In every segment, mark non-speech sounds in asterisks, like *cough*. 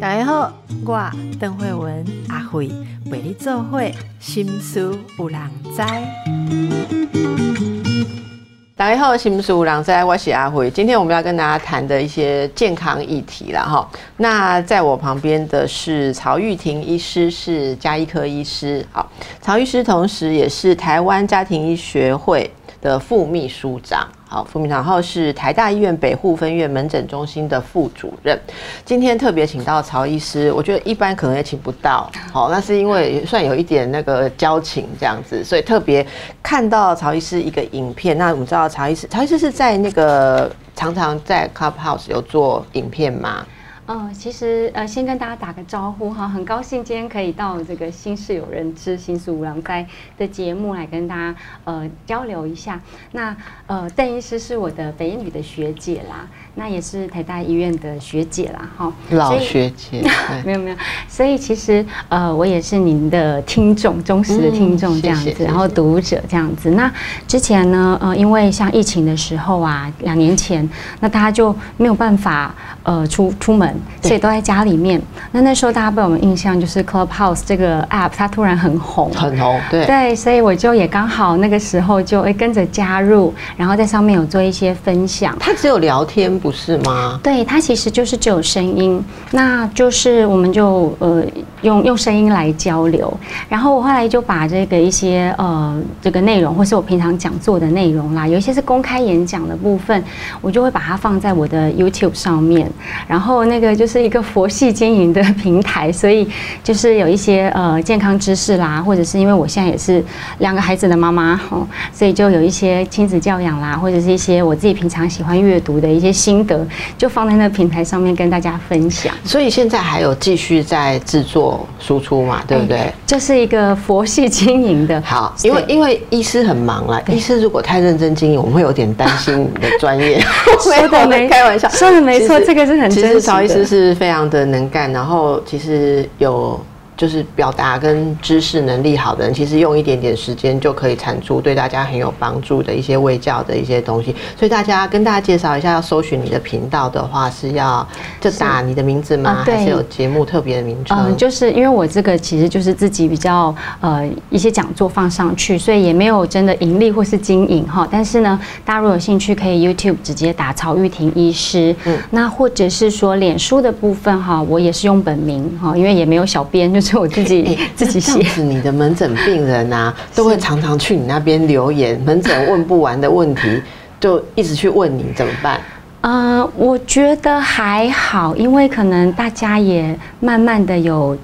大家好，我邓慧文阿慧为你做会心思有人知。大家好，心思有人知，我是阿慧。今天我们要跟大家谈的一些健康议题了哈。那在我旁边的是曹玉婷医师，是家医科医师。好，曹医师同时也是台湾家庭医学会的副秘书长。好，副秘书长，然后是台大医院北护分院门诊中心的副主任。今天特别请到曹医师，我觉得一般可能也请不到。好，那是因为算有一点那个交情这样子，所以特别看到曹医师一个影片。那我们知道曹医师，曹医师是在那个常常在 Clubhouse 有做影片吗？嗯，其实呃，先跟大家打个招呼哈，很高兴今天可以到这个“新事有人知，新事无郎灾”的节目来跟大家呃交流一下。那呃，邓医师是我的北医的学姐啦，那也是台大医院的学姐啦，哈，老学姐，*laughs* 没有没有，所以其实呃，我也是您的听众，忠实的听众这样子，然后读者这样子。那之前呢，呃，因为像疫情的时候啊，两年前，那大家就没有办法呃出出门。所以都在家里面。那那时候大家被我们印象就是 Clubhouse 这个 app，它突然很红，很红，对对。所以我就也刚好那个时候就会跟着加入，然后在上面有做一些分享。它只有聊天不是吗？对，它其实就是只有声音。那就是我们就呃用用声音来交流。然后我后来就把这个一些呃这个内容，或是我平常讲座的内容啦，有一些是公开演讲的部分，我就会把它放在我的 YouTube 上面。然后那个。就是一个佛系经营的平台，所以就是有一些呃健康知识啦，或者是因为我现在也是两个孩子的妈妈哦，所以就有一些亲子教养啦，或者是一些我自己平常喜欢阅读的一些新心得，就放在那平台上面跟大家分享。所以现在还有继续在制作输出嘛，对不对？就是一个佛系经营的。好，因为因为医师很忙啦，医师如果太认真经营，我们会有点担心你的专业。*laughs* 说的没开玩笑，说的没错，这个是很真实。曹医师是非常的能干，然后其实有。就是表达跟知识能力好的人，其实用一点点时间就可以产出对大家很有帮助的一些卫教的一些东西。所以大家跟大家介绍一下，要搜寻你的频道的话，是要就打你的名字吗？还是有节目特别的名称？嗯，就是因为我这个其实就是自己比较呃一些讲座放上去，所以也没有真的盈利或是经营哈。但是呢，大家如果有兴趣，可以 YouTube 直接打曹玉婷医师。嗯，那或者是说脸书的部分哈，我也是用本名哈，因为也没有小编就。是我自己 *laughs* 自己写。你的门诊病人啊，*laughs* 都会常常去你那边留言，*laughs* 门诊问不完的问题，就一直去问你，怎么办？呃，我觉得还好，因为可能大家也慢慢的有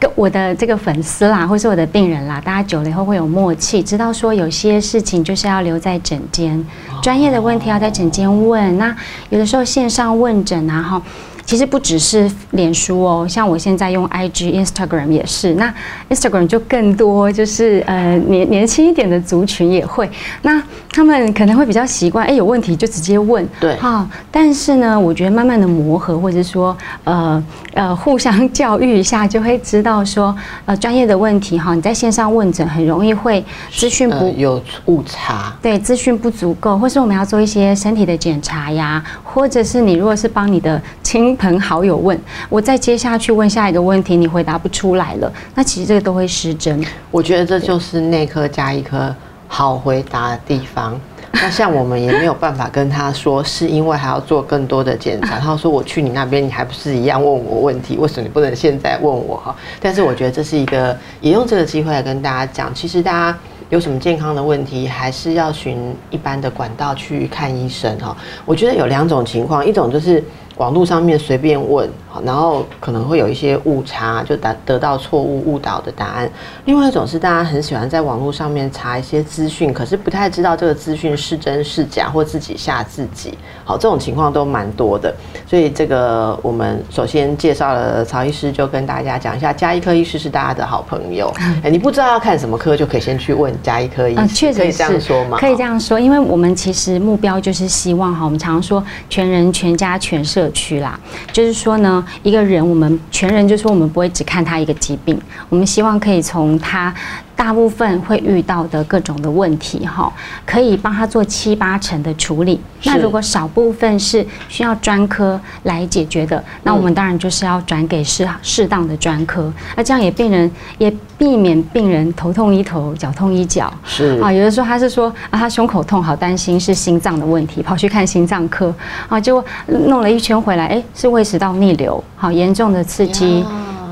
跟我的这个粉丝啦，或是我的病人啦，大家久了以后会有默契，知道说有些事情就是要留在诊间，专业的问题要在诊间问。那有的时候线上问诊啊，哈。其实不只是脸书哦，像我现在用 IG、Instagram 也是。那 Instagram 就更多，就是呃年年轻一点的族群也会。那他们可能会比较习惯，哎，有问题就直接问。对。好，但是呢，我觉得慢慢的磨合，或者说呃呃互相教育一下，就会知道说，呃专业的问题哈，你在线上问诊很容易会资讯不有误差。对，资讯不足够，或是我们要做一些身体的检查呀，或者是你如果是帮你的亲。朋好友问我，再接下去问下一个问题，你回答不出来了，那其实这个都会失真。我觉得这就是内科加一科好回答的地方。*laughs* 那像我们也没有办法跟他说，是因为还要做更多的检查。他说我去你那边，你还不是一样问我问题？为什么你不能现在问我哈？但是我觉得这是一个，也用这个机会来跟大家讲，其实大家有什么健康的问题，还是要寻一般的管道去看医生哈。我觉得有两种情况，一种就是。网络上面随便问，然后可能会有一些误差，就得得到错误误导的答案。另外一种是大家很喜欢在网络上面查一些资讯，可是不太知道这个资讯是真是假，或自己吓自己。好，这种情况都蛮多的。所以这个我们首先介绍了曹医师，就跟大家讲一下，加医科医师是大家的好朋友。*laughs* 哎，你不知道要看什么科，就可以先去问加医科医师。确实可以这样说吗？可以这样说，因为我们其实目标就是希望哈，我们常说全人、全家、全社。区啦，就是说呢，一个人我们全人就说我们不会只看他一个疾病，我们希望可以从他大部分会遇到的各种的问题哈，可以帮他做七八成的处理。那如果少部分是需要专科来解决的，那我们当然就是要转给适适当的专科。那这样也病人也避免病人头痛医头，脚痛医脚。是啊，有的时候他是说啊，他胸口痛，好担心是心脏的问题，跑去看心脏科啊，结果弄了一圈回来，哎，是胃食道逆流，好严重的刺激。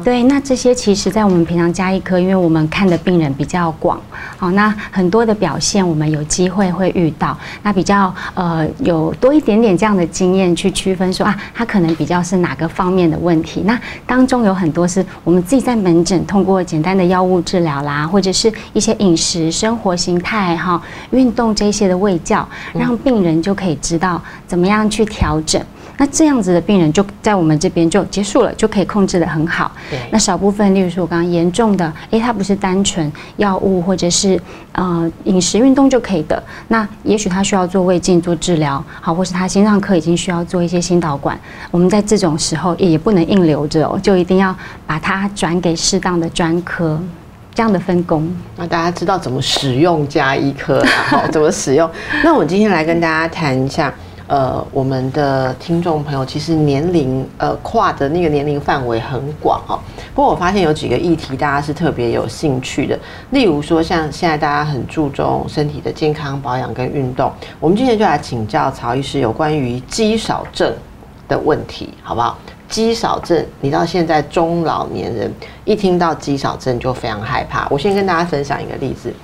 对，那这些其实，在我们平常加医科，因为我们看的病人比较广，好，那很多的表现我们有机会会遇到，那比较呃有多一点点这样的经验去区分说啊，他可能比较是哪个方面的问题。那当中有很多是我们自己在门诊通过简单的药物治疗啦，或者是一些饮食、生活形态哈、运动这些的卫教，让病人就可以知道怎么样去调整。那这样子的病人就在我们这边就结束了，就可以控制的很好。对。那少部分，例如说我刚刚严重的，诶，他不是单纯药物或者是呃饮食运动就可以的。那也许他需要做胃镜做治疗，好，或是他心脏科已经需要做一些心导管。我们在这种时候也不能硬留着哦，就一定要把它转给适当的专科，这样的分工。那大家知道怎么使用加医科，好，怎么使用？*laughs* 那我今天来跟大家谈一下。呃，我们的听众朋友其实年龄呃跨的那个年龄范围很广哦。不过我发现有几个议题大家是特别有兴趣的，例如说像现在大家很注重身体的健康保养跟运动，我们今天就来请教曹医师有关于肌少症的问题，好不好？肌少症，你到现在中老年人一听到肌少症就非常害怕。我先跟大家分享一个例子，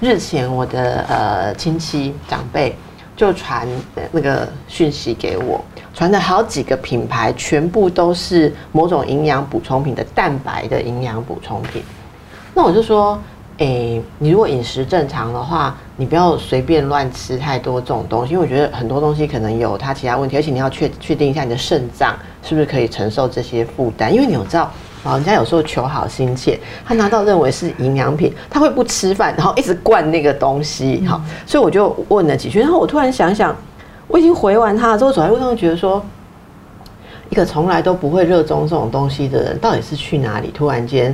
日前我的呃亲戚长辈。就传那个讯息给我，传的好几个品牌，全部都是某种营养补充品的蛋白的营养补充品。那我就说，诶，你如果饮食正常的话，你不要随便乱吃太多这种东西，因为我觉得很多东西可能有它其他问题，而且你要确确定一下你的肾脏是不是可以承受这些负担，因为你有知道。老人家有时候求好心切，他拿到认为是营养品，他会不吃饭，然后一直灌那个东西。好，所以我就问了几句，然后我突然想想，我已经回完他了之后，走在路上觉得说，一个从来都不会热衷这种东西的人，到底是去哪里？突然间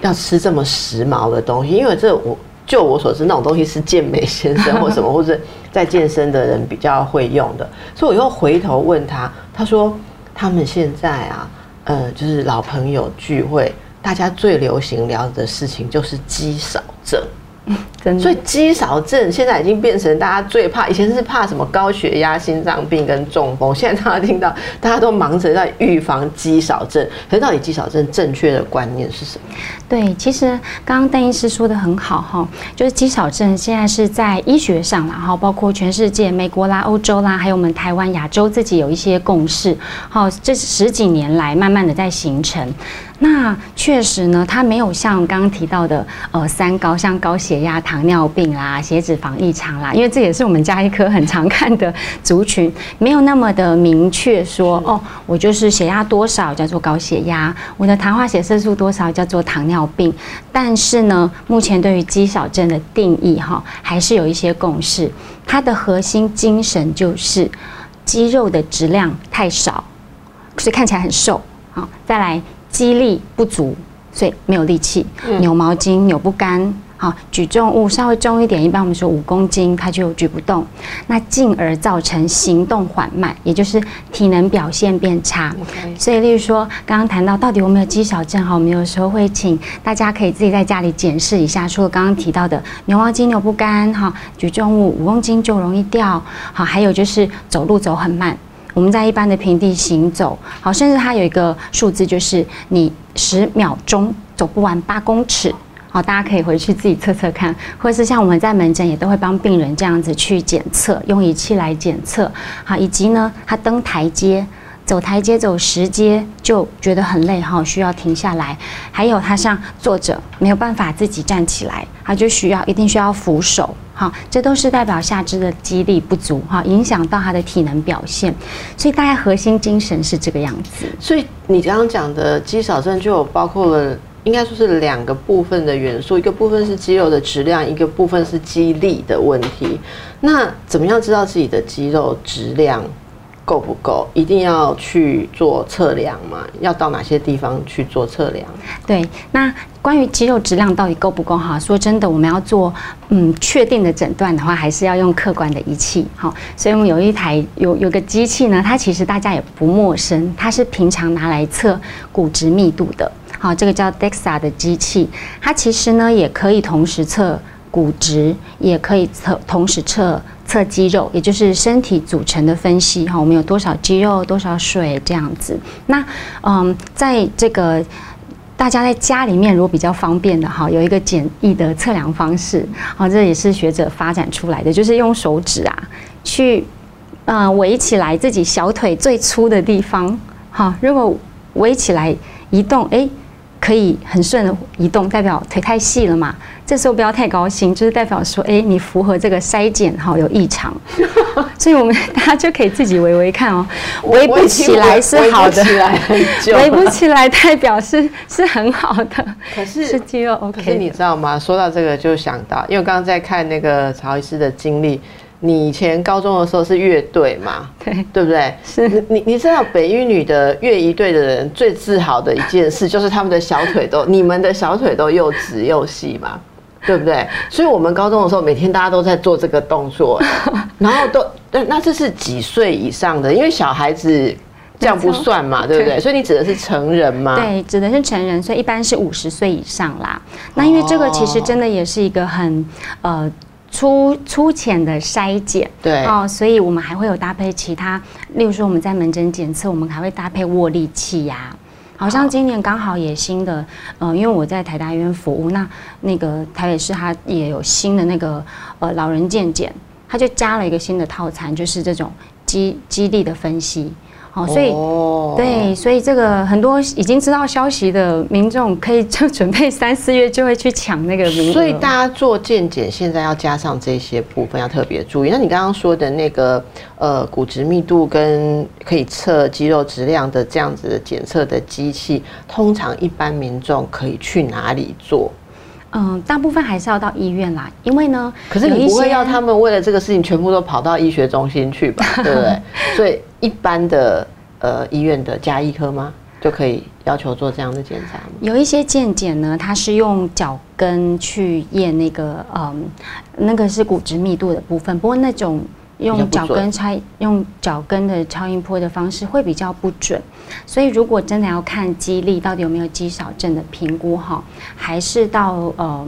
要吃这么时髦的东西？因为这我就我所知，那种东西是健美先生或什么，或者在健身的人比较会用的。所以我又回头问他，他说他们现在啊。呃，就是老朋友聚会，大家最流行聊的事情就是肌少症。所以肌少症现在已经变成大家最怕，以前是怕什么高血压、心脏病跟中风，现在大家听到大家都忙着在预防肌少症。可是到底肌少症正确的观念是什么？对，其实刚刚邓医师说的很好哈，就是肌少症现在是在医学上，然后包括全世界、美国啦、欧洲啦，还有我们台湾、亚洲自己有一些共识。好，这十几年来慢慢的在形成。那确实呢，它没有像刚刚提到的呃三高，像高血压、糖尿病啦、血脂肪异常啦，因为这也是我们家医科很常看的族群，没有那么的明确说哦，我就是血压多少叫做高血压，我的糖化血色素多少叫做糖尿病。但是呢，目前对于肌少症的定义哈，还是有一些共识，它的核心精神就是肌肉的质量太少，所以看起来很瘦。好，再来。肌力不足，所以没有力气，扭毛巾扭不干，好举重物稍微重一点，一般我们说五公斤，它就举不动，那进而造成行动缓慢，也就是体能表现变差。所以，例如说刚刚谈到到底有没有肌少症，哈，我们有时候会请大家可以自己在家里检视一下，除了刚刚提到的牛毛巾扭不干，哈，举重物五公斤就容易掉，好，还有就是走路走很慢。我们在一般的平地行走，好，甚至它有一个数字，就是你十秒钟走不完八公尺，好，大家可以回去自己测测看，或者是像我们在门诊也都会帮病人这样子去检测，用仪器来检测，好，以及呢，他登台阶。走台阶走十阶就觉得很累哈，需要停下来。还有他像坐着没有办法自己站起来，他就需要一定需要扶手哈，这都是代表下肢的肌力不足哈，影响到他的体能表现。所以大概核心精神是这个样子。所以你刚刚讲的肌少症就有包括了，应该说是两个部分的元素，一个部分是肌肉的质量，一个部分是肌力的问题。那怎么样知道自己的肌肉质量？够不够，一定要去做测量嘛？要到哪些地方去做测量？对，那关于肌肉质量到底够不够哈？说真的，我们要做嗯确定的诊断的话，还是要用客观的仪器哈。所以我们有一台有有个机器呢，它其实大家也不陌生，它是平常拿来测骨质密度的。好，这个叫 DEXA 的机器，它其实呢也可以同时测骨质，也可以测同时测。测肌肉，也就是身体组成的分析哈，我们有多少肌肉，多少水这样子。那嗯，在这个大家在家里面如果比较方便的哈，有一个简易的测量方式，好，这也是学者发展出来的，就是用手指啊去嗯围起来自己小腿最粗的地方，好，如果围起来移动，哎。可以很顺的移动，代表腿太细了嘛？这时候不要太高兴，就是代表说，哎，你符合这个筛检哈有异常，*laughs* 所以我们大家就可以自己围围看哦，围不起来是好的，围不起来代表是是很好的，可是是肌肉 OK。可是你知道吗？说到这个就想到，因为刚刚在看那个曹医师的经历。你以前高中的时候是乐队嘛？*laughs* 对，对不对？是。你你知道北一女的乐仪队的人最自豪的一件事，就是他们的小腿都，*laughs* 你们的小腿都又直又细嘛，对不对？所以我们高中的时候，每天大家都在做这个动作，*laughs* 然后都，那这是几岁以上的？因为小孩子这样不算嘛，对不对？所以你指的是成人吗？对，指的是成人，所以一般是五十岁以上啦。那因为这个其实真的也是一个很呃。粗粗浅的筛检，对哦，所以我们还会有搭配其他，例如说我们在门诊检测，我们还会搭配握力器呀。好像今年刚好也新的，呃，因为我在台大医院服务，那那个台北市它也有新的那个呃老人健检，它就加了一个新的套餐，就是这种肌肌力的分析。哦，所以对，所以这个很多已经知道消息的民众，可以就准备三四月就会去抢那个名额。所以大家做健检，现在要加上这些部分，要特别注意。那你刚刚说的那个呃骨质密度跟可以测肌肉质量的这样子的检测的机器，通常一般民众可以去哪里做？嗯，大部分还是要到医院啦，因为呢，可是你不会要他们为了这个事情全部都跑到医学中心去吧？*laughs* 对不对？所以一般的呃医院的加医科吗，就可以要求做这样的检查？有一些健检呢，它是用脚跟去验那个嗯，那个是骨质密度的部分，不过那种。用脚跟超用脚跟的超音波的方式会比较不准，所以如果真的要看肌力到底有没有肌少症的评估哈，还是到呃，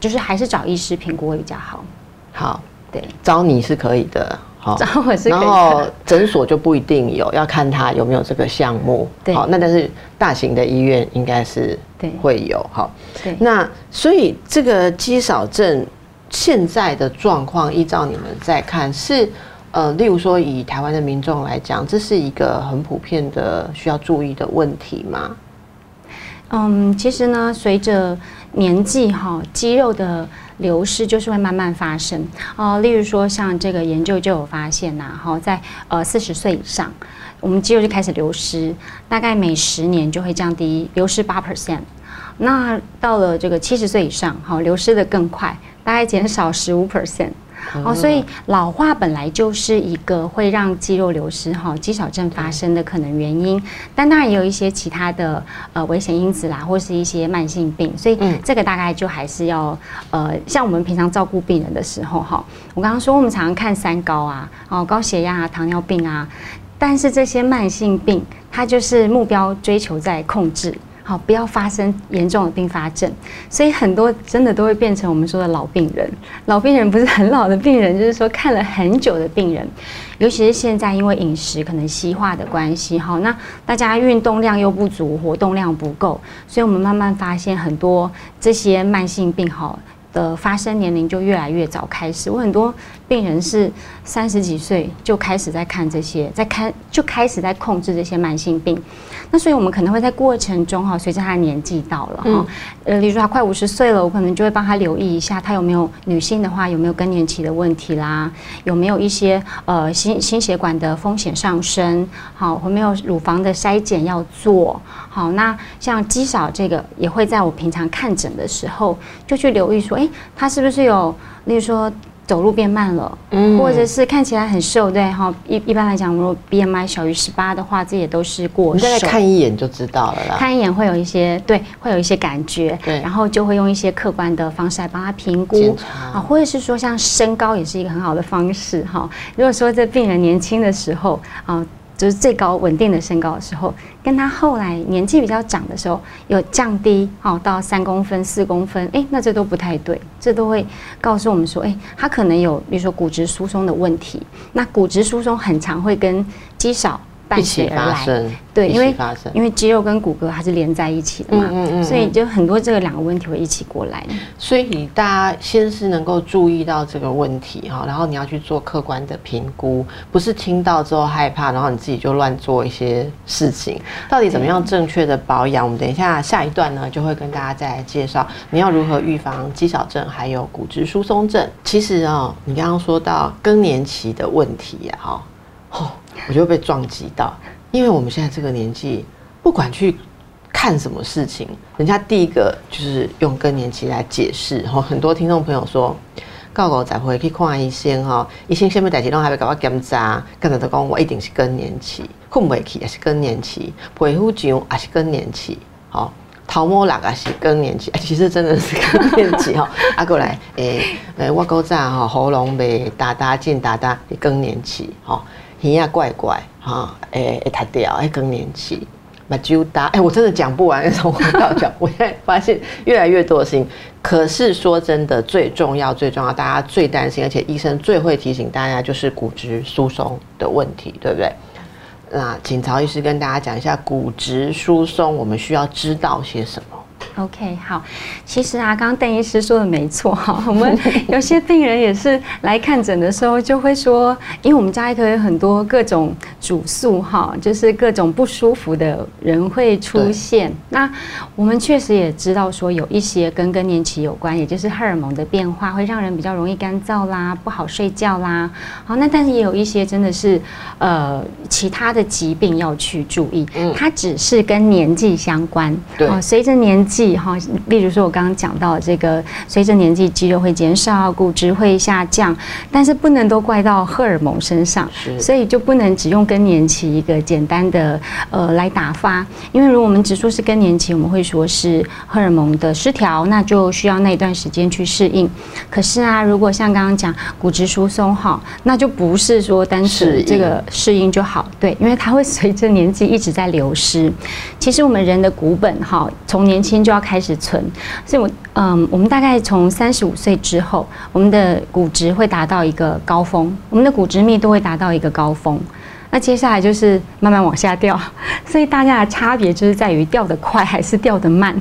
就是还是找医师评估会比较好。好，对，找你是可以的，好，找我是可以。然后诊所就不一定有，要看他有没有这个项目。对，好，那但是大型的医院应该是对会有。好，对，那所以这个肌少症。现在的状况，依照你们在看，是呃，例如说以台湾的民众来讲，这是一个很普遍的需要注意的问题吗？嗯，其实呢，随着年纪哈，肌肉的流失就是会慢慢发生哦。例如说，像这个研究就有发现呐，哈，在呃四十岁以上，我们肌肉就开始流失，大概每十年就会降低流失八 percent。那到了这个七十岁以上，好，流失的更快。大概减少十五 percent，哦，所以老化本来就是一个会让肌肉流失、哈肌少症发生的可能原因，但当然也有一些其他的呃危险因子啦，或是一些慢性病，所以这个大概就还是要呃，像我们平常照顾病人的时候，哈，我刚刚说我们常常看三高啊，哦，高血压啊，糖尿病啊，但是这些慢性病，它就是目标追求在控制。好，不要发生严重的并发症，所以很多真的都会变成我们说的老病人。老病人不是很老的病人，就是说看了很久的病人。尤其是现在因为饮食可能西化的关系，好，那大家运动量又不足，活动量不够，所以我们慢慢发现很多这些慢性病，好。的发生年龄就越来越早开始，我很多病人是三十几岁就开始在看这些，在看就开始在控制这些慢性病。那所以我们可能会在过程中哈，随着他的年纪到了哈，呃，例如说他快五十岁了，我可能就会帮他留意一下，他有没有女性的话有没有更年期的问题啦，有没有一些呃心心血管的风险上升，好，有没有乳房的筛检要做好。那像肌少这个也会在我平常看诊的时候就去留意说。哎，他是不是有，例如说走路变慢了，嗯或者是看起来很瘦，对哈。一一般来讲，如果 BMI 小于十八的话，这也都是过你大概。看一眼就知道了啦。看一眼会有一些对，会有一些感觉，对然后就会用一些客观的方式来帮他评估啊，或者是说像身高也是一个很好的方式哈。如果说这病人年轻的时候啊。就是最高稳定的身高的时候，跟他后来年纪比较长的时候有降低哦到三公分、四公分，哎，那这都不太对，这都会告诉我们说，哎，他可能有比如说骨质疏松的问题。那骨质疏松很常会跟肌少伴一起随而来，发生，对，一因为起发生。因为肌肉跟骨骼它是连在一起的嘛，嗯嗯嗯所以就很多这个两个问题会一起过来。所以大家先是能够注意到这个问题哈，然后你要去做客观的评估，不是听到之后害怕，然后你自己就乱做一些事情。到底怎么样正确的保养？我们等一下下一段呢，就会跟大家再来介绍你要如何预防肌少症还有骨质疏松症。其实啊、你刚刚说到更年期的问题呀、哈，哦，我就被撞击到，因为我们现在这个年纪，不管去看什么事情，人家第一个就是用更年期来解释。哈，很多听众朋友说，告我才会去看医生哈，医生什么代志拢还没给我检查，刚才都讲我一定是更年期，困不起也是更年期，皮肤痒也是更年期，好。头毛落也是更年期，*laughs* 其实真的是更年期哈。啊，过来，诶、诶，我古早吼喉咙袂哒哒进哒哒，是更年期，吼，耳仔怪怪，哈，诶，会塌掉，诶，更年期。目睭大，哎、我真的讲不完，*laughs* 从头到脚。我现在发现越来越多的事情。可是说真的，最重要、最重要，大家最担心，而且医生最会提醒大家，就是骨质疏松的问题，对不对？那请曹医师跟大家讲一下骨质疏松，我们需要知道些什么？OK，好，其实啊，刚刚邓医师说的没错哈，*laughs* 我们有些病人也是来看诊的时候就会说，因为我们家医科有很多各种主诉哈，就是各种不舒服的人会出现。那我们确实也知道说，有一些跟更年期有关，也就是荷尔蒙的变化会让人比较容易干燥啦，不好睡觉啦。好，那但是也有一些真的是呃其他的疾病要去注意，嗯它只是跟年纪相关。对哦随着年纪哈，例如说我刚刚讲到的这个，随着年纪肌肉会减少，骨质会下降，但是不能都怪到荷尔蒙身上，是所以就不能只用更年期一个简单的呃来打发，因为如果我们只说是更年期，我们会说是荷尔蒙的失调，那就需要那一段时间去适应。可是啊，如果像刚刚讲骨质疏松哈，那就不是说单纯这个适应就好，对，因为它会随着年纪一直在流失。其实我们人的骨本哈，从年轻就要开始存，所以我嗯，我们大概从三十五岁之后，我们的骨质会达到一个高峰，我们的骨质密度会达到一个高峰。那接下来就是慢慢往下掉，*laughs* 所以大家的差别就是在于掉得快还是掉得慢。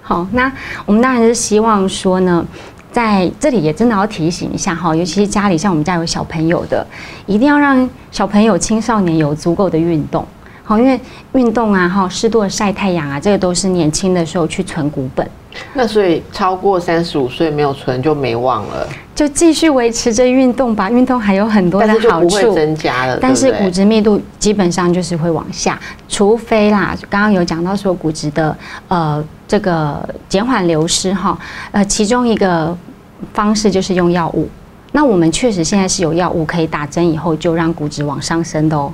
好，那我们当然是希望说呢，在这里也真的要提醒一下哈，尤其是家里像我们家有小朋友的，一定要让小朋友、青少年有足够的运动。好，因为运动啊，哈，适度的晒太阳啊，这个都是年轻的时候去存股本，那所以超过三十五岁没有存就没望了，就继续维持着运动吧。运动还有很多的但是就好不会处。增加了，但是骨质密度基本上就是会往下，除非啦，刚刚有讲到说骨质的呃这个减缓流失哈，呃其中一个方式就是用药物。那我们确实现在是有药物可以打针以后就让骨质往上升的哦，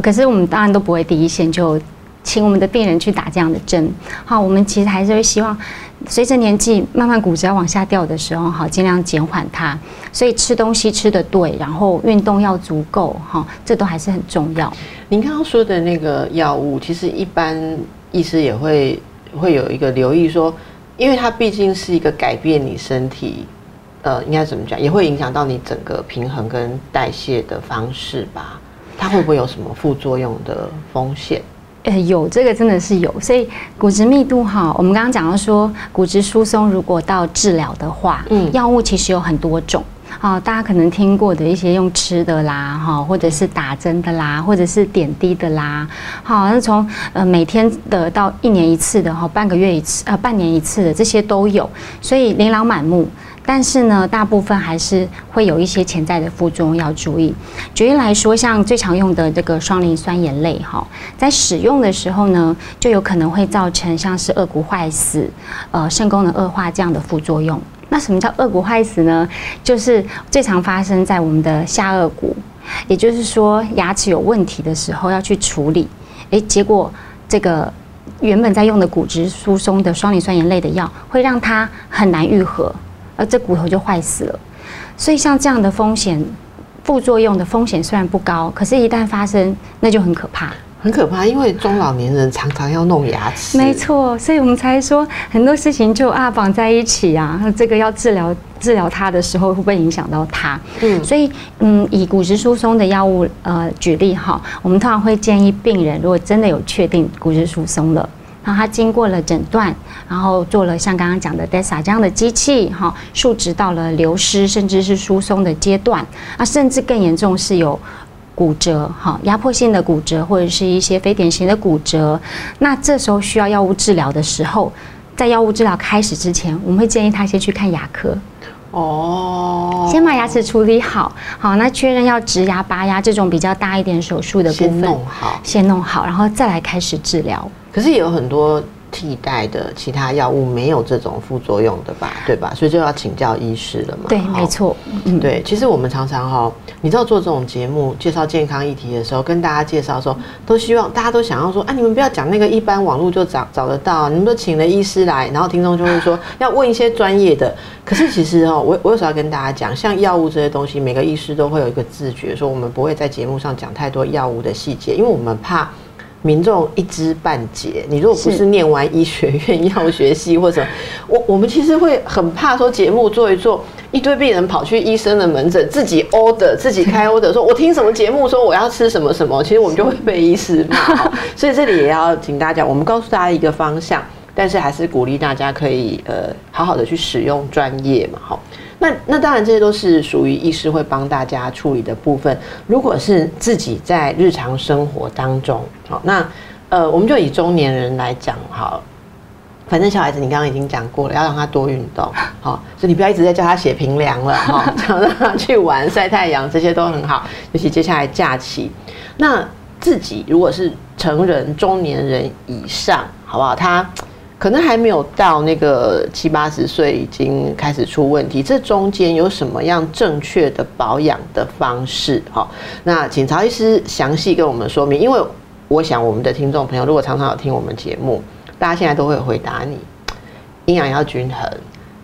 可是我们当然都不会第一线就请我们的病人去打这样的针。好，我们其实还是会希望随着年纪慢慢骨质要往下掉的时候，好尽量减缓它。所以吃东西吃的对，然后运动要足够，哈，这都还是很重要。您刚刚说的那个药物，其实一般医师也会会有一个留意说，因为它毕竟是一个改变你身体，呃，应该怎么讲，也会影响到你整个平衡跟代谢的方式吧？它会不会有什么副作用的风险？呃，有这个真的是有，所以骨质密度哈，我们刚刚讲到说，骨质疏松如果到治疗的话，嗯嗯，药物其实有很多种。哦，大家可能听过的一些用吃的啦，哈，或者是打针的啦，或者是点滴的啦，好，那从呃每天的到一年一次的哈，半个月一次，呃半年一次的这些都有，所以琳琅满目。但是呢，大部分还是会有一些潜在的副作用要注意。举例来说，像最常用的这个双磷酸盐类哈，在使用的时候呢，就有可能会造成像是颚骨坏死、呃肾功能恶化这样的副作用。那什么叫颚骨坏死呢？就是最常发生在我们的下颚骨，也就是说牙齿有问题的时候要去处理，诶，结果这个原本在用的骨质疏松的双磷酸盐类的药，会让它很难愈合，而这骨头就坏死了。所以像这样的风险，副作用的风险虽然不高，可是一旦发生，那就很可怕。很可怕，因为中老年人常常要弄牙齿。没错，所以我们才说很多事情就啊绑在一起啊。这个要治疗治疗它的时候，会不会影响到它？嗯，所以嗯，以骨质疏松的药物呃举例哈，我们通常会建议病人，如果真的有确定骨质疏松了，然后他经过了诊断，然后做了像刚刚讲的 DESA 这样的机器哈，数值到了流失甚至是疏松的阶段，啊，甚至更严重是有。骨折，哈，压迫性的骨折或者是一些非典型的骨折，那这时候需要药物治疗的时候，在药物治疗开始之前，我们会建议他先去看牙科，哦，先把牙齿处理好，好，那确认要植牙、拔牙这种比较大一点手术的部分，先弄好，先弄好，然后再来开始治疗。可是也有很多。替代的其他药物没有这种副作用的吧，对吧？所以就要请教医师了嘛。对，没错。嗯，对。其实我们常常哈，你知道做这种节目介绍健康议题的时候，跟大家介绍说，都希望大家都想要说，啊，你们不要讲那个一般网络就找找得到，你们都请了医师来，然后听众就会说 *laughs* 要问一些专业的。可是其实哈，我我有时候要跟大家讲，像药物这些东西，每个医师都会有一个自觉，说我们不会在节目上讲太多药物的细节，因为我们怕。民众一知半解，你如果不是念完医学院药学系或者，*laughs* 我我们其实会很怕说节目做一做，一堆病人跑去医生的门诊自己 order 自己开 *laughs* order，说我听什么节目说我要吃什么什么，其实我们就会被医师骂。*laughs* 所以这里也要请大家，我们告诉大家一个方向，但是还是鼓励大家可以呃好好的去使用专业嘛，好。那那当然，这些都是属于医师会帮大家处理的部分。如果是自己在日常生活当中，好，那呃，我们就以中年人来讲，好，反正小孩子你刚刚已经讲过了，要让他多运动，*laughs* 好，所以你不要一直在叫他写平凉了，哈，*laughs* 让他去玩、晒太阳，这些都很好。尤其接下来假期，那自己如果是成人、中年人以上，好不好？他。可能还没有到那个七八十岁已经开始出问题，这中间有什么样正确的保养的方式？哈，那请曹医师详细跟我们说明。因为我想我们的听众朋友如果常常有听我们节目，大家现在都会回答你：营养要均衡，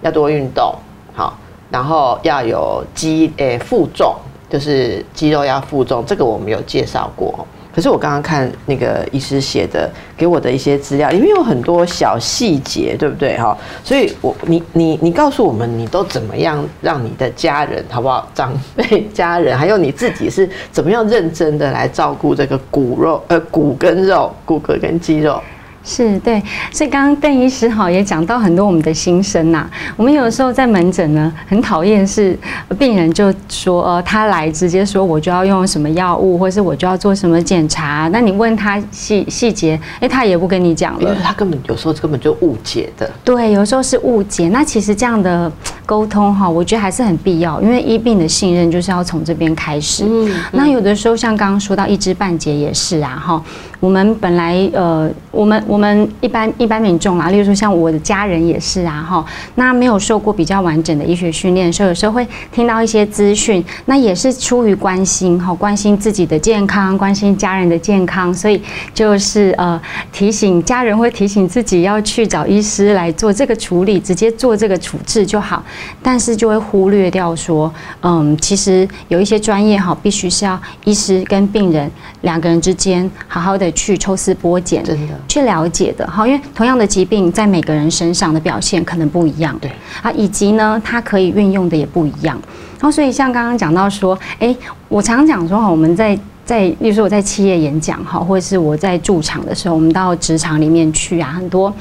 要多运动，好，然后要有肌诶负重，就是肌肉要负重，这个我们有介绍过。可是我刚刚看那个医师写的给我的一些资料，里面有很多小细节，对不对哈？所以，我你你你告诉我们，你都怎么样让你的家人好不好？长辈、家人，还有你自己是怎么样认真的来照顾这个骨肉呃骨跟肉、骨骼跟肌肉？是对，所以刚刚邓医师哈也讲到很多我们的心声呐。我们有的时候在门诊呢，很讨厌是病人就说，呃，他来直接说我就要用什么药物，或是我就要做什么检查。那你问他细细节，哎，他也不跟你讲了，因为他根本有时候根本就误解的。对，有时候是误解。那其实这样的沟通哈，我觉得还是很必要，因为医病的信任就是要从这边开始。嗯，那有的时候像刚刚说到一知半解也是啊，哈。我们本来呃，我们我们一般一般民众啊，例如说像我的家人也是啊，哈，那没有受过比较完整的医学训练，所以有时候会听到一些资讯，那也是出于关心哈，关心自己的健康，关心家人的健康，所以就是呃提醒家人会提醒自己要去找医师来做这个处理，直接做这个处置就好，但是就会忽略掉说，嗯，其实有一些专业哈，必须是要医师跟病人两个人之间好好的。去抽丝剥茧，真的去了解的，哈，因为同样的疾病在每个人身上的表现可能不一样，对啊，以及呢，它可以运用的也不一样。然后，所以像刚刚讲到说，哎，我常讲说哈，我们在在，例如说我在企业演讲哈，或者是我在驻场的时候，我们到职场里面去啊，很多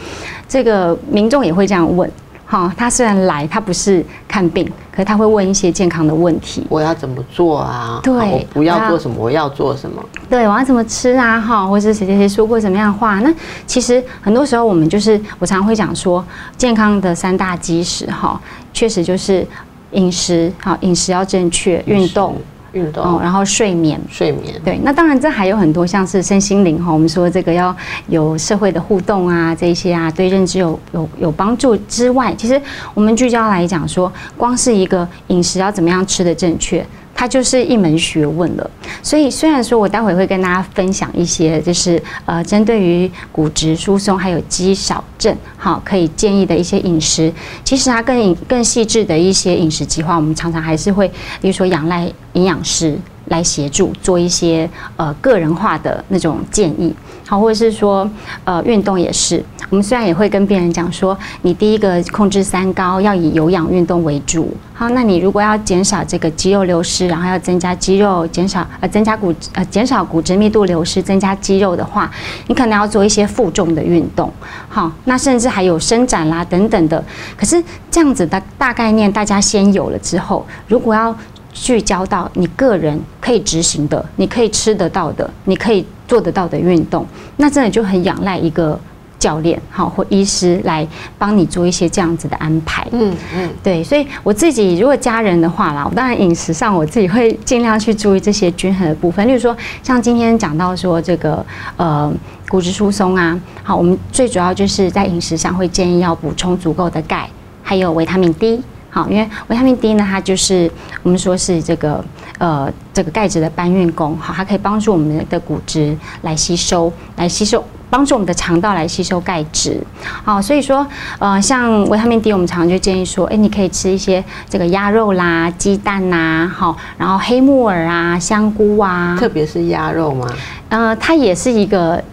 这个民众也会这样问。好，他虽然来，他不是看病，可是他会问一些健康的问题。我要怎么做啊？对，我不要做什么，我要做什么？对，我要怎么吃啊？哈，或者谁谁谁说过什么样的话？那其实很多时候我们就是，我常会讲说，健康的三大基石哈，确实就是饮食，好，饮食要正确，运动。运动，然后睡眠，睡眠，对。那当然，这还有很多像是身心灵哈，我们说这个要有社会的互动啊，这些啊，对认知有有有帮助之外，其实我们聚焦来讲说，光是一个饮食要怎么样吃的正确。它就是一门学问了，所以虽然说我待会会跟大家分享一些，就是呃，针对于骨质疏松还有肌少症，好，可以建议的一些饮食，其实它更更细致的一些饮食计划，我们常常还是会，比如说仰赖营养师来协助做一些呃个人化的那种建议。好，或者是说，呃，运动也是。我们虽然也会跟病人讲说，你第一个控制三高，要以有氧运动为主。好，那你如果要减少这个肌肉流失，然后要增加肌肉，减少呃增加骨呃减少骨质密度流失，增加肌肉的话，你可能要做一些负重的运动。好，那甚至还有伸展啦等等的。可是这样子的大概念，大家先有了之后，如果要聚焦到你个人可以执行的，你可以吃得到的，你可以做得到的运动，那真的就很仰赖一个教练，好或医师来帮你做一些这样子的安排。嗯嗯，对，所以我自己如果家人的话啦，我当然饮食上我自己会尽量去注意这些均衡的部分，例如说像今天讲到说这个呃骨质疏松啊，好，我们最主要就是在饮食上会建议要补充足够的钙，还有维他命 D。好，因为维他命 D 呢，它就是我们说是这个呃这个钙质的搬运工，好，它可以帮助我们的骨质来吸收，来吸收，帮助我们的肠道来吸收钙质。好，所以说呃像维他命 D，我们常常就建议说，哎，你可以吃一些这个鸭肉啦、鸡蛋呐，好，然后黑木耳啊、香菇啊，特别是鸭肉吗？呃，它也是一个。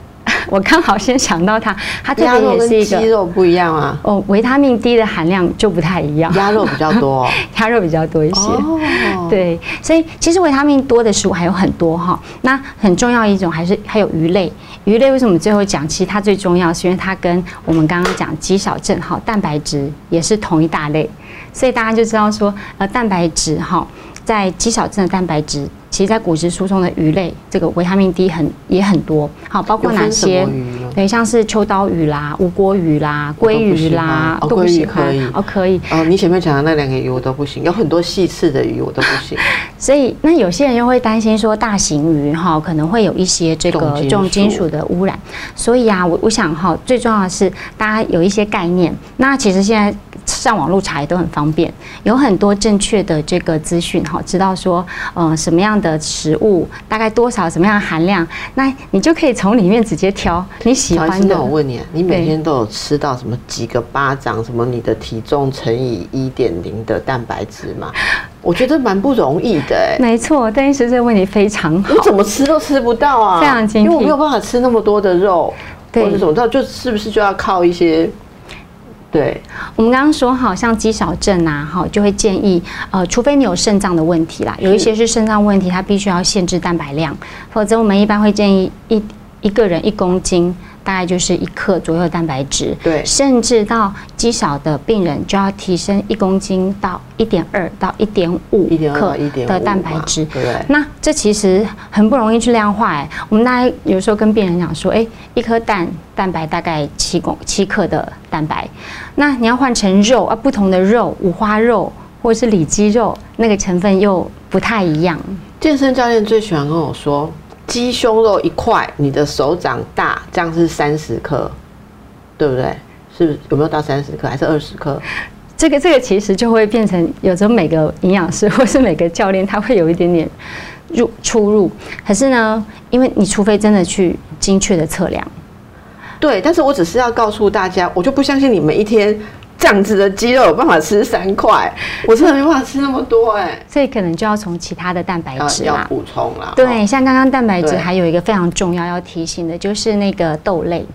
我刚好先想到它，它特别也是一个鸡肉不一样啊。哦，维他命 D 的含量就不太一样。鸭肉比较多，*laughs* 鸭肉比较多一些。哦，对，所以其实维他命多的食物还有很多哈。那很重要一种还是还有鱼类。鱼类为什么最后讲？其实它最重要是因为它跟我们刚刚讲肌少症哈，蛋白质也是同一大类，所以大家就知道说，呃，蛋白质哈，在肌少症的蛋白质。其实，在骨质疏松的鱼类，这个维他命 D 很也很多，好，包括哪些？对，像是秋刀鱼啦、无锅鱼啦、鲑鱼啦，都不行。可以哦，可以。哦，你前面讲的那两个鱼我都不行，有很多细刺的鱼我都不行。*laughs* 所以，那有些人又会担心说，大型鱼哈可能会有一些这个重金属的污染。所以啊，我我想哈，最重要的是大家有一些概念。那其实现在上网络查也都很方便，有很多正确的这个资讯哈，知道说，呃，什么样的。食物大概多少什么样的含量？那你就可以从里面直接挑你喜欢的。我问你，你每天都有吃到什么几个巴掌？什么你的体重乘以一点零的蛋白质吗？*laughs* 我觉得蛮不容易的哎。没错，邓医师这个问题非常好。我怎么吃都吃不到啊，非常精因为我没有办法吃那么多的肉，或者怎么着，就是不是就要靠一些。对，我们刚刚说，好像肌少症啊，哈，就会建议，呃，除非你有肾脏的问题啦，有一些是肾脏问题，它必须要限制蛋白量，否则我们一般会建议一一个人一公斤。大概就是一克左右的蛋白质，对，甚至到肌少的病人就要提升一公斤到一点二到一点五克的蛋白质，对。那这其实很不容易去量化哎。我们大家有时候跟病人讲说，哎，一颗蛋蛋白大概七公七克的蛋白，那你要换成肉啊，不同的肉，五花肉或者是里脊肉，那个成分又不太一样。健身教练最喜欢跟我说。鸡胸肉一块，你的手掌大，这样是三十克，对不对？是不是有没有到三十克，还是二十克？这个这个其实就会变成，有时候每个营养师或是每个教练，他会有一点点入出入。可是呢，因为你除非真的去精确的测量，对。但是我只是要告诉大家，我就不相信你们一天。这样子的鸡肉有办法吃三块，我真的没办法吃那么多哎，所以可能就要从其他的蛋白质要补充啦。对，像刚刚蛋白质还有一个非常重要要提醒的，就是那个豆类。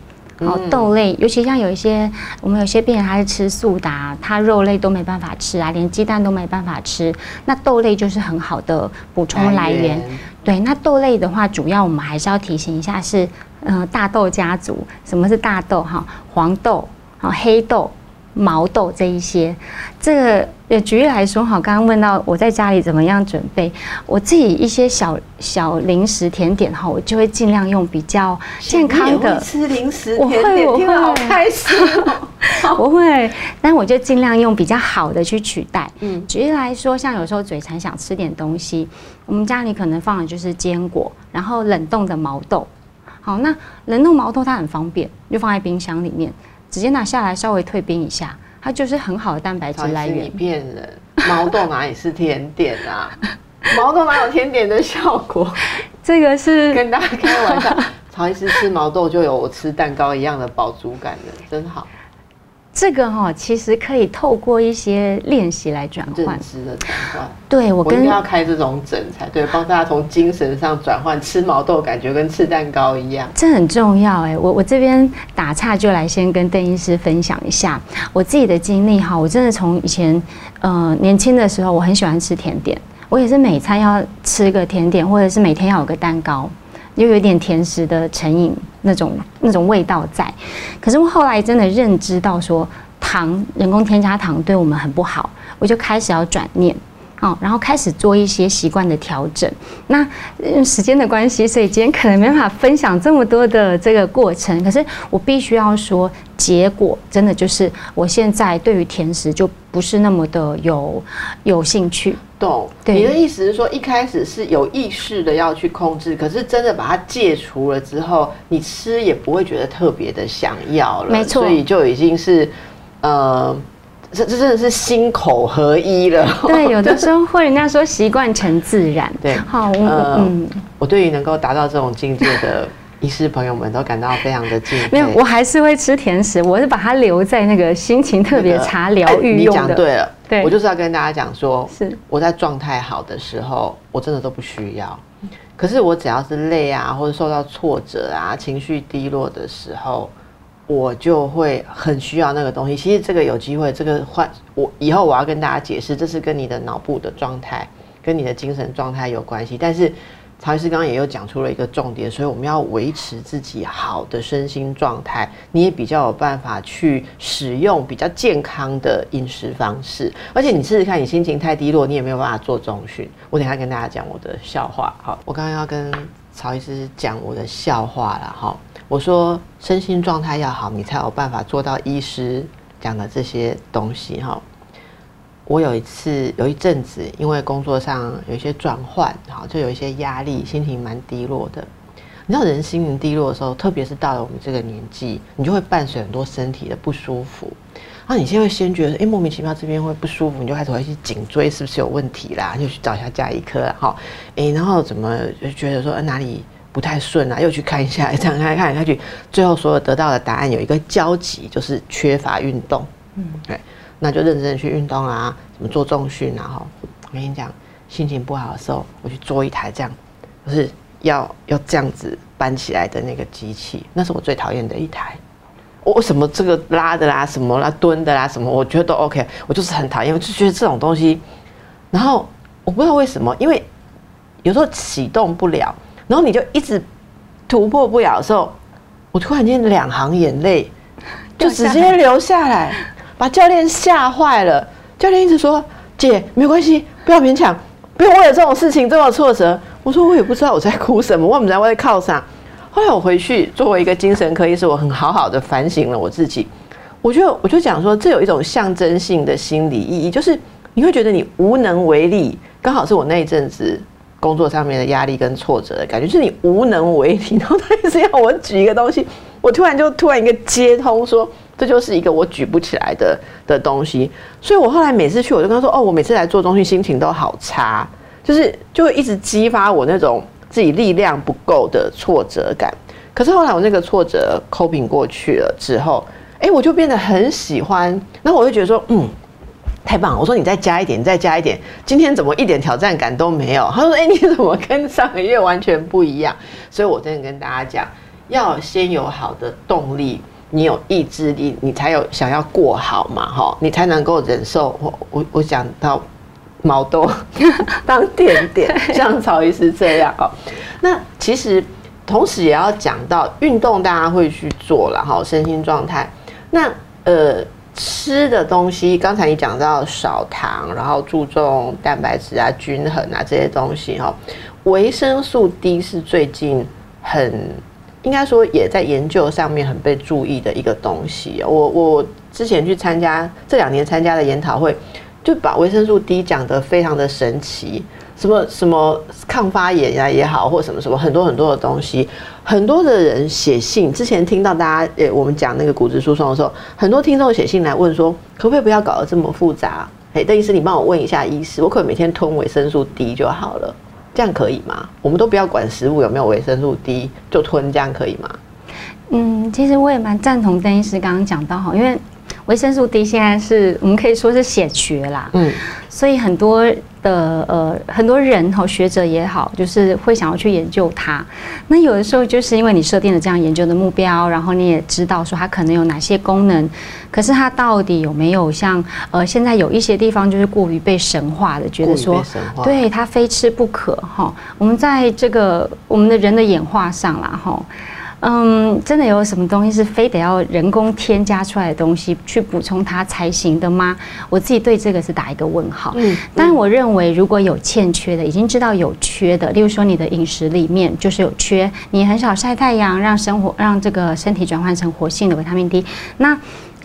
好，豆类，尤其像有一些我们有些病人他是吃素的，他肉类都没办法吃啊，连鸡蛋都没办法吃，那豆类就是很好的补充来源。对，那豆类的话，主要我们还是要提醒一下是，嗯，大豆家族。什么是大豆？哈，黄豆，好，黑豆。毛豆这一些，这个呃，举例来说哈，刚刚问到我在家里怎么样准备，我自己一些小小零食甜点哈，我就会尽量用比较健康的吃零食我会甜点，我会开心哦。*laughs* 我会，但我就尽量用比较好的去取代。嗯举例来说，像有时候嘴馋想吃点东西，我们家里可能放的就是坚果，然后冷冻的毛豆。好，那冷冻毛豆它很方便，就放在冰箱里面，直接拿下来稍微退冰一下，它就是很好的蛋白质来源。骗人！毛豆哪里是甜点啊？*laughs* 毛豆哪有甜点的效果？*laughs* 这个是跟大家开玩笑，曹医师吃毛豆就有我吃蛋糕一样的饱足感的，真好。这个哈、其实可以透过一些练习来转认换。知的转换。对我跟我应该要开这种诊才对，帮大家从精神上转换。吃毛豆感觉跟吃蛋糕一样。这很重要哎，我我这边打岔就来先跟邓医师分享一下我自己的经历哈。我真的从以前呃年轻的时候，我很喜欢吃甜点，我也是每餐要吃个甜点，或者是每天要有个蛋糕，又有一点甜食的成瘾那种那种味道在。可是我后来真的认知到说，糖人工添加糖对我们很不好，我就开始要转念。哦，然后开始做一些习惯的调整。那嗯，时间的关系，所以今天可能没办法分享这么多的这个过程。可是我必须要说，结果真的就是我现在对于甜食就不是那么的有有兴趣。懂？对你的意思是说，一开始是有意识的要去控制，可是真的把它戒除了之后，你吃也不会觉得特别的想要了。没错所以就已经是呃，这这真的是心口合一了。*laughs* 对，有的时候会人家说习惯成自然。对好，呃嗯，我对于能够达到这种境界的医师朋友们都感到非常的敬佩。没有，我还是会吃甜食，我是把它留在那个心情特别差疗愈用的。讲对了，对我就是要跟大家讲说，是我在状态好的时候，我真的都不需要。可是我只要是累啊，或者受到挫折啊，情绪低落的时候，我就会很需要那个东西。其实这个有机会，这个换我以后我要跟大家解释，这是跟你的脑部的状态、跟你的精神状态有关系。但是曹医师刚刚也又讲出了一个重点，所以我们要维持自己好的身心状态，你也比较有办法去使用比较健康的饮食方式。而且你试试看，你心情太低落，你也没有办法做中训。我等下跟大家讲我的笑话。好，我刚刚要跟曹医师讲我的笑话了哈。我说身心状态要好，你才有办法做到医师讲的这些东西哈。我有一次有一阵子，因为工作上有一些转换，好就有一些压力，心情蛮低落的。你知道人心情低落的时候，特别是到了我们这个年纪，你就会伴随很多身体的不舒服。然后你现在会先觉得，哎、莫名其妙这边会不舒服，你就开始会去颈椎是不是有问题啦，就去找一下加医科啦，哈，哎、然后怎么就觉得说、呃哪里不太顺啊，又去看一下，这样看看来看去，最后所有得到的答案有一个交集，就是缺乏运动。嗯，对，那就认真的去运动啊，怎么做重训啊，哈。我跟你讲，心情不好的时候，我去做一台这样，就是要要这样子搬起来的那个机器，那是我最讨厌的一台。我为什么这个拉的啦，什么啦，蹲的啦，什么，我觉得都 OK，我就是很讨厌，我就觉得这种东西，然后我不知道为什么，因为有时候启动不了，然后你就一直突破不了的时候，我突然间两行眼泪就直接流下来，把教练吓坏了。教练一直说：“姐，没关系，不要勉强，不用为了这种事情这么挫折。”我说：“我也不知道我在哭什么，我不知道我在靠啥。”后来我回去作为一个精神科医师，我很好好的反省了我自己。我就我就讲说，这有一种象征性的心理意义，就是你会觉得你无能为力，刚好是我那一阵子工作上面的压力跟挫折的感觉，就是你无能为力。然后他一直要我举一个东西，我突然就突然一个接通说，这就是一个我举不起来的的东西。所以我后来每次去，我就跟他说，哦，我每次来做东西心情都好差，就是就会一直激发我那种自己力量不够的挫折感。可是后来我那个挫折 coping 过去了之后，哎、我就变得很喜欢，然后我就觉得说，嗯。太棒！我说你再加一点，你再加一点。今天怎么一点挑战感都没有？他说：“哎、你怎么跟上个月完全不一样？” *laughs* 所以，我真的跟大家讲，要先有好的动力，你有意志力，你才有想要过好嘛，哈，你才能够忍受。我我我讲到毛豆 *laughs* 当甜点，像曹医师这样哦。那其实同时也要讲到运动，大家会去做了哈，身心状态。那呃。吃的东西，刚才你讲到少糖，然后注重蛋白质啊、均衡啊这些东西哈。维生素 D 是最近很应该说也在研究上面很被注意的一个东西。我我之前去参加这两年参加的研讨会，就把维生素 D 讲得非常的神奇。什么什么抗发炎呀也好，或什么什么很多很多的东西，很多的人写信。之前听到大家诶，我们讲那个骨质疏松的时候，很多听众写信来问说，可不可以不要搞得这么复杂？哎，邓医师，你帮我问一下医师，我可以每天吞维生素 D 就好了，这样可以吗？我们都不要管食物有没有维生素 D，就吞这样可以吗？嗯，其实我也蛮赞同邓医师刚刚讲到哈，因为维生素 D 现在是我们可以说是显学啦，嗯，所以很多。的呃，很多人和学者也好，就是会想要去研究它。那有的时候就是因为你设定了这样研究的目标，然后你也知道说它可能有哪些功能，可是它到底有没有像呃，现在有一些地方就是过于被神化的，觉得说对它非吃不可哈。我们在这个我们的人的演化上啦哈。嗯，真的有什么东西是非得要人工添加出来的东西去补充它才行的吗？我自己对这个是打一个问号。嗯，但我认为如果有欠缺的，已经知道有缺的，例如说你的饮食里面就是有缺，你很少晒太阳，让生活让这个身体转换成活性的维他命 D，那。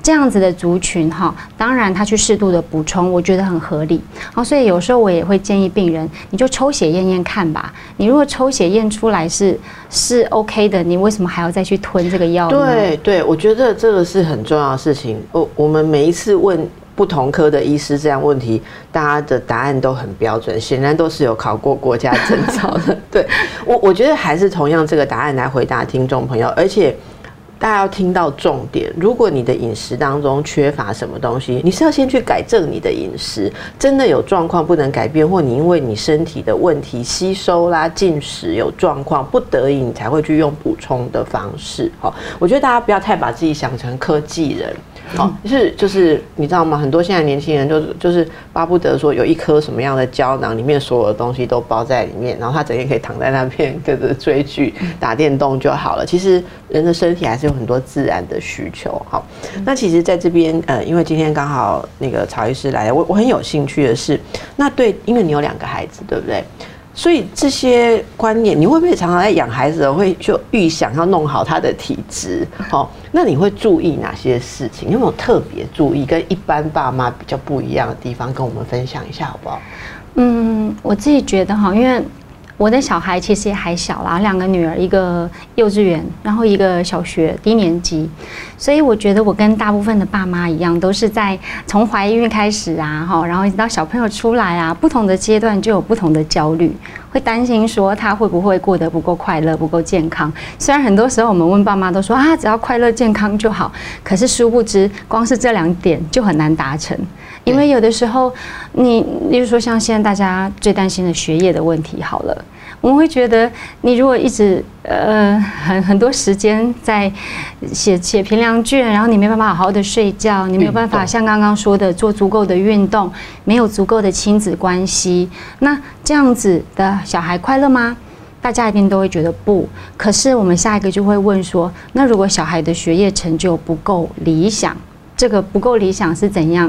这样子的族群哈，当然他去适度的补充，我觉得很合理。好，所以有时候我也会建议病人，你就抽血验验看吧。你如果抽血验出来是是 OK 的，你为什么还要再去吞这个药呢？对对，我觉得这个是很重要的事情。我我们每一次问不同科的医师这样问题，大家的答案都很标准，显然都是有考过国家证照的。*laughs* 对我，我觉得还是同样这个答案来回答听众朋友，而且。大家要听到重点。如果你的饮食当中缺乏什么东西，你是要先去改正你的饮食。真的有状况不能改变，或你因为你身体的问题吸收啦、进食有状况，不得已你才会去用补充的方式。好，我觉得大家不要太把自己想成科技人。好，是就是你知道吗？很多现在年轻人就是就是巴不得说有一颗什么样的胶囊，里面所有的东西都包在里面，然后他整天可以躺在那边跟着追剧、打电动就好了。其实人的身体还是有很多自然的需求。好，那其实在这边呃，因为今天刚好那个曹医师来，我我很有兴趣的是，那对，因为你有两个孩子，对不对？所以这些观念，你会不会常常在养孩子的会就预想要弄好他的体质？好，那你会注意哪些事情？有没有特别注意跟一般爸妈比较不一样的地方，跟我们分享一下好不好？嗯，我自己觉得哈，因为。我的小孩其实也还小啦，两个女儿，一个幼稚园，然后一个小学低年级，所以我觉得我跟大部分的爸妈一样，都是在从怀孕开始啊，哈，然后一直到小朋友出来啊，不同的阶段就有不同的焦虑，会担心说他会不会过得不够快乐、不够健康。虽然很多时候我们问爸妈都说啊，只要快乐健康就好，可是殊不知，光是这两点就很难达成。因为有的时候，你，例如说像现在大家最担心的学业的问题，好了，我们会觉得你如果一直呃很很多时间在写写评量卷，然后你没办法好好的睡觉，你没有办法像刚刚说的做足够的运动，没有足够的亲子关系，那这样子的小孩快乐吗？大家一定都会觉得不。可是我们下一个就会问说，那如果小孩的学业成就不够理想，这个不够理想是怎样？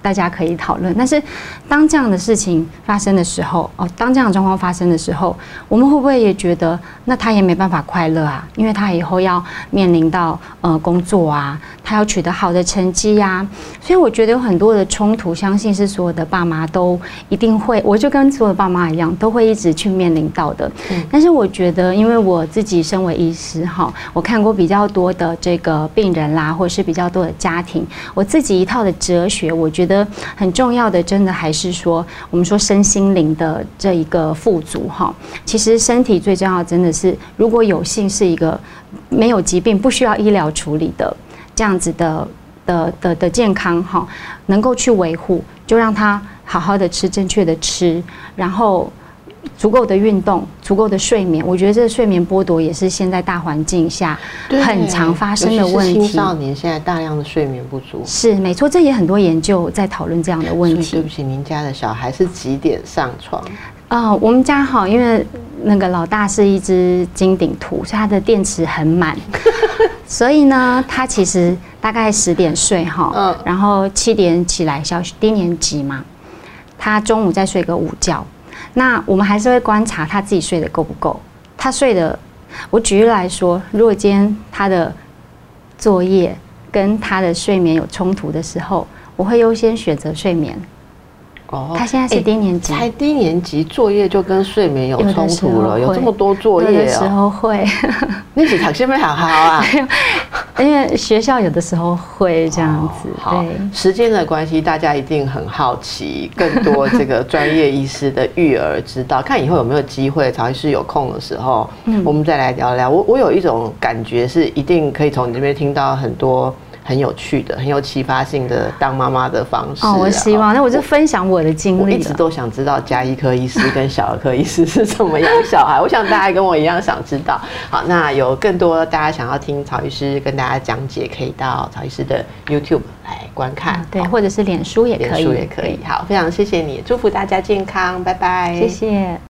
大家可以讨论，但是当这样的事情发生的时候，哦，当这样的状况发生的时候，我们会不会也觉得，那他也没办法快乐啊？因为他以后要面临到呃工作啊，他要取得好的成绩呀，所以我觉得有很多的冲突，相信是所有的爸妈都一定会，我就跟所有的爸妈一样，都会一直去面临到的。但是我觉得，因为我自己身为医师哈，我看过比较多的这个病人啦，或者是比较多的家庭，我自己一套的哲学，我觉得。的很重要的，真的还是说，我们说身心灵的这一个富足哈。其实身体最重要，真的是如果有幸是一个没有疾病、不需要医疗处理的这样子的的的的健康哈，能够去维护，就让他好好的吃正确的吃，然后。足够的运动，足够的睡眠，我觉得这个睡眠剥夺也是现在大环境下很常发生的问题。青少年现在大量的睡眠不足，是没错，这也很多研究在讨论这样的问题。对不起，您家的小孩是几点上床？啊，我们家好，因为那个老大是一只金顶兔，所以他的电池很满，*laughs* 所以呢，他其实大概十点睡哈，嗯然后七点起来，小低年级嘛，他中午再睡个午觉。那我们还是会观察他自己睡得够不够。他睡的，我举例来说，如果今天他的作业跟他的睡眠有冲突的时候，我会优先选择睡眠。哦他现在是低年级，才低年级，作业就跟睡眠有冲突了，有会这么多作有业的时哦。候会，*laughs* 你只读先没好好啊，因为学校有的时候会这样子，哦好对。，时间的关系，大家一定很好奇更多这个专业医师的育儿之道。*laughs* 看以后有没有机会，曹医师有空的时候，嗯我们再来聊聊。我我有一种感觉是，一定可以从你这边听到很多很有趣的、很有启发性的当妈妈的方式啊。哦，我希望，那我就分享我的经历我一。直都想知道加医科医师跟小儿科医师是怎么养小孩，我想大家跟我一样想知道。好，那有更多大家想要听曹医师跟大家讲解，可以到曹医师的 YouTube 来观看啊，对，或者是脸书也可以，脸书也可以。好，非常谢谢你，祝福大家健康，拜拜，谢谢。